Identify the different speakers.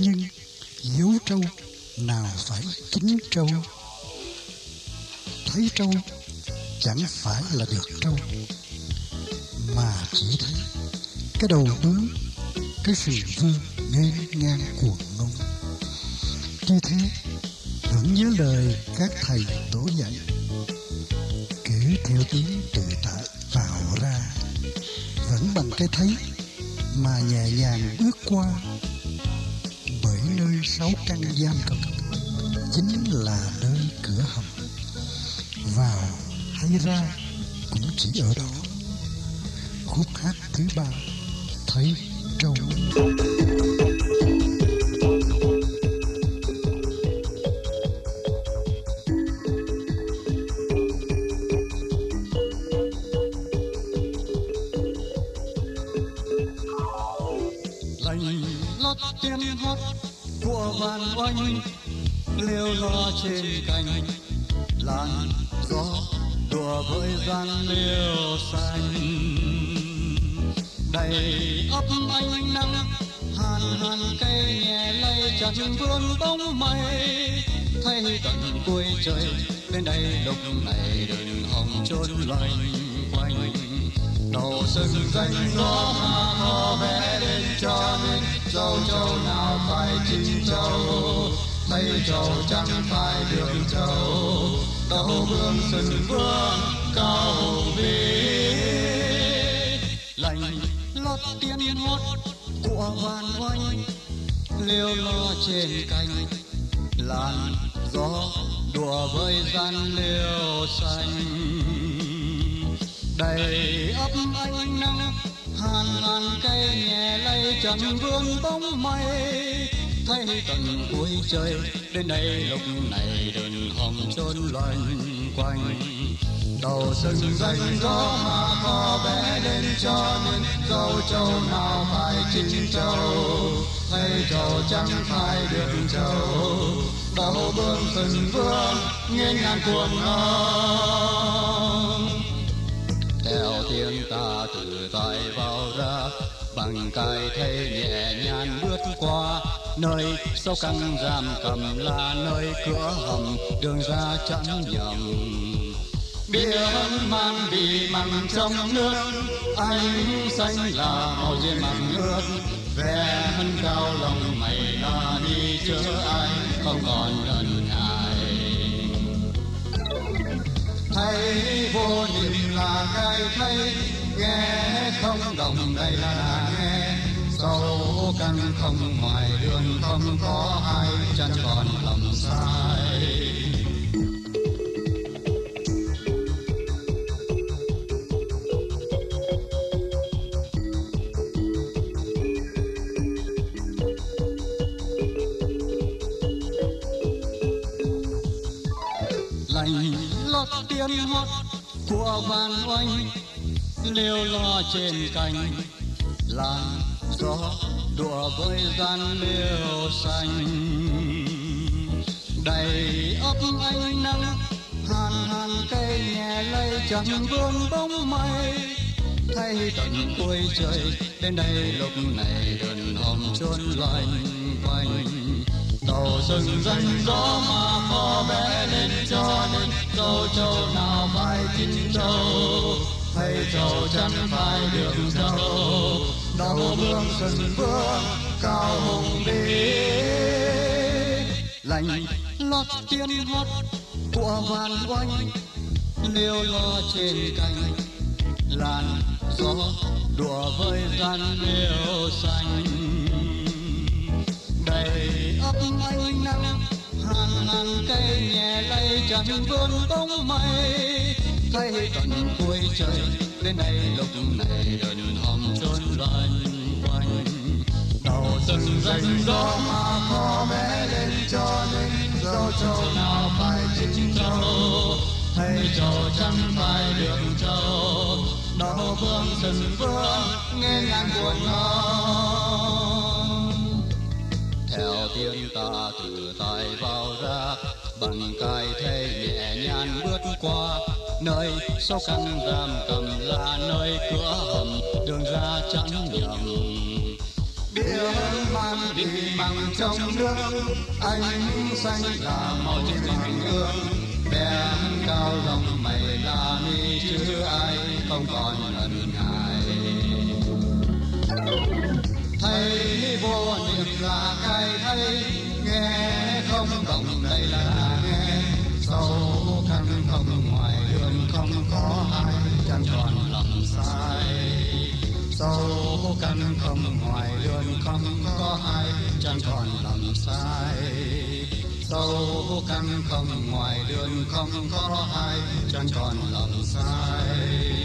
Speaker 1: nhưng dấu trâu nào phải chính trâu? Thấy trâu chẳng phải là được trâu, mà chỉ thấy cái đầu bướm, cái sừng vương ngang ngang cuồng ngông. Như thế vẫn nhớ lời các thầy tổ dạy, kể theo tiếng tự tại vào ra, vẫn bằng cái thấy mà nhẹ nhàng bước qua sáu căn giam cầm. Chính là nơi cửa hầm. Vào, hay ra cũng chỉ ở đó. Khúc hát thứ ba, thấy trâu.
Speaker 2: Lành lót tiếng hót của vạn oanh liêu lo trên cành, làn gió đùa với gian liêu xanh. Đầy ấp ánh nắng, hàn hàn cây nhẹ lay chẳng vươn bóng mây. Thấy tận cuối trời, bên đây lúc này đừng hòng trốn loanh quanh. Đầu sừng danh gió mà có vẽ lên cho nên châu châu nào phải chính châu? Tây châu chẳng phải đường châu. Đầu vương sừng vương, cao vi lành lót tiên hót của hoàn oanh. Liêu lo trên cành, làn gió đùa với gian liêu xanh. Đầy ấp ánh nắng hàng ngàn cây nhẹ lay trần vương bóng mây. Thấy tận cuối trời, đến đây lúc này đừng hòng trốn loanh quanh. Đầu sừng danh gió mà có bé đến cho nên dâu châu nào phải chính châu. Hay châu chẳng phải đường châu đầu bương sừng vương nghiêng ngàn cuồng ngông theo thiên ta từ tại vào ra. Bằng cài thay nhẹ nhàng bước qua, nơi sâu căng giam cầm là nơi cửa hầm, đường ra chẳng nhầm. Bia mang vì mặn trong nước ánh xanh là màu trên mặn nước vẻ hân cao lòng mày là đi chớ ai, không còn lần thấy vô niệm là cái thấy, nghe không đồng đây là nghe. Sâu căn không ngoài đường không có ai chẳng còn lầm sai. Tiếng hót của vàn oanh liêu lo trên cành, làn gió đùa với gian liêu xanh. Đầy ấp ánh nắng, hàn hàn cây nhẹ lay chẳng vương bóng mây. Thay tận cuối trời, đến đây lúc này đừng hòm trốn loanh quanh cầu sừng dân gió mà có vẽ lên cho nên châu châu nào phải chín châu thầy châu chẳng phải đường châu đầu vương sừng vương cao hùng đi lành lót tiếng hót của vàn quanh nêu lo trên cành làn gió đùa với gian đều xanh đầy ấp ánh nắng hàng ngàn cây nhẹ lay chẳng vươn bóng mây thấy tận cuối trời đến này lúc này đừng hòm trốn loanh quanh đầu sừng dành gió mà có mẹ lên cho nên dâu châu nào phải chính châu hay châu chẳng phải đường châu đầu vương sừng vương nghe ngàn buồn ngông ta từ tại vào ra, bằng cài thay nhẹ nhàng bước qua. Nơi sau căn giam cầm là nơi cửa hầm, đường ra chẳng nhầm. Bia mang đi bằng trong nước, anh xanh là màu tình gương. Đen cao lòng mày là mi chứ ai, không còn ngần ngại. Thấy vô niệm là cay thấy nghe không cộng đây là nghe sâu căn không ngoài đường không có ai, chẳng còn lòng sai. Sâu căn không ngoài đường không có ai, chẳng còn lòng sai. Sâu căn không ngoài đường không có ai, chẳng còn lòng sai.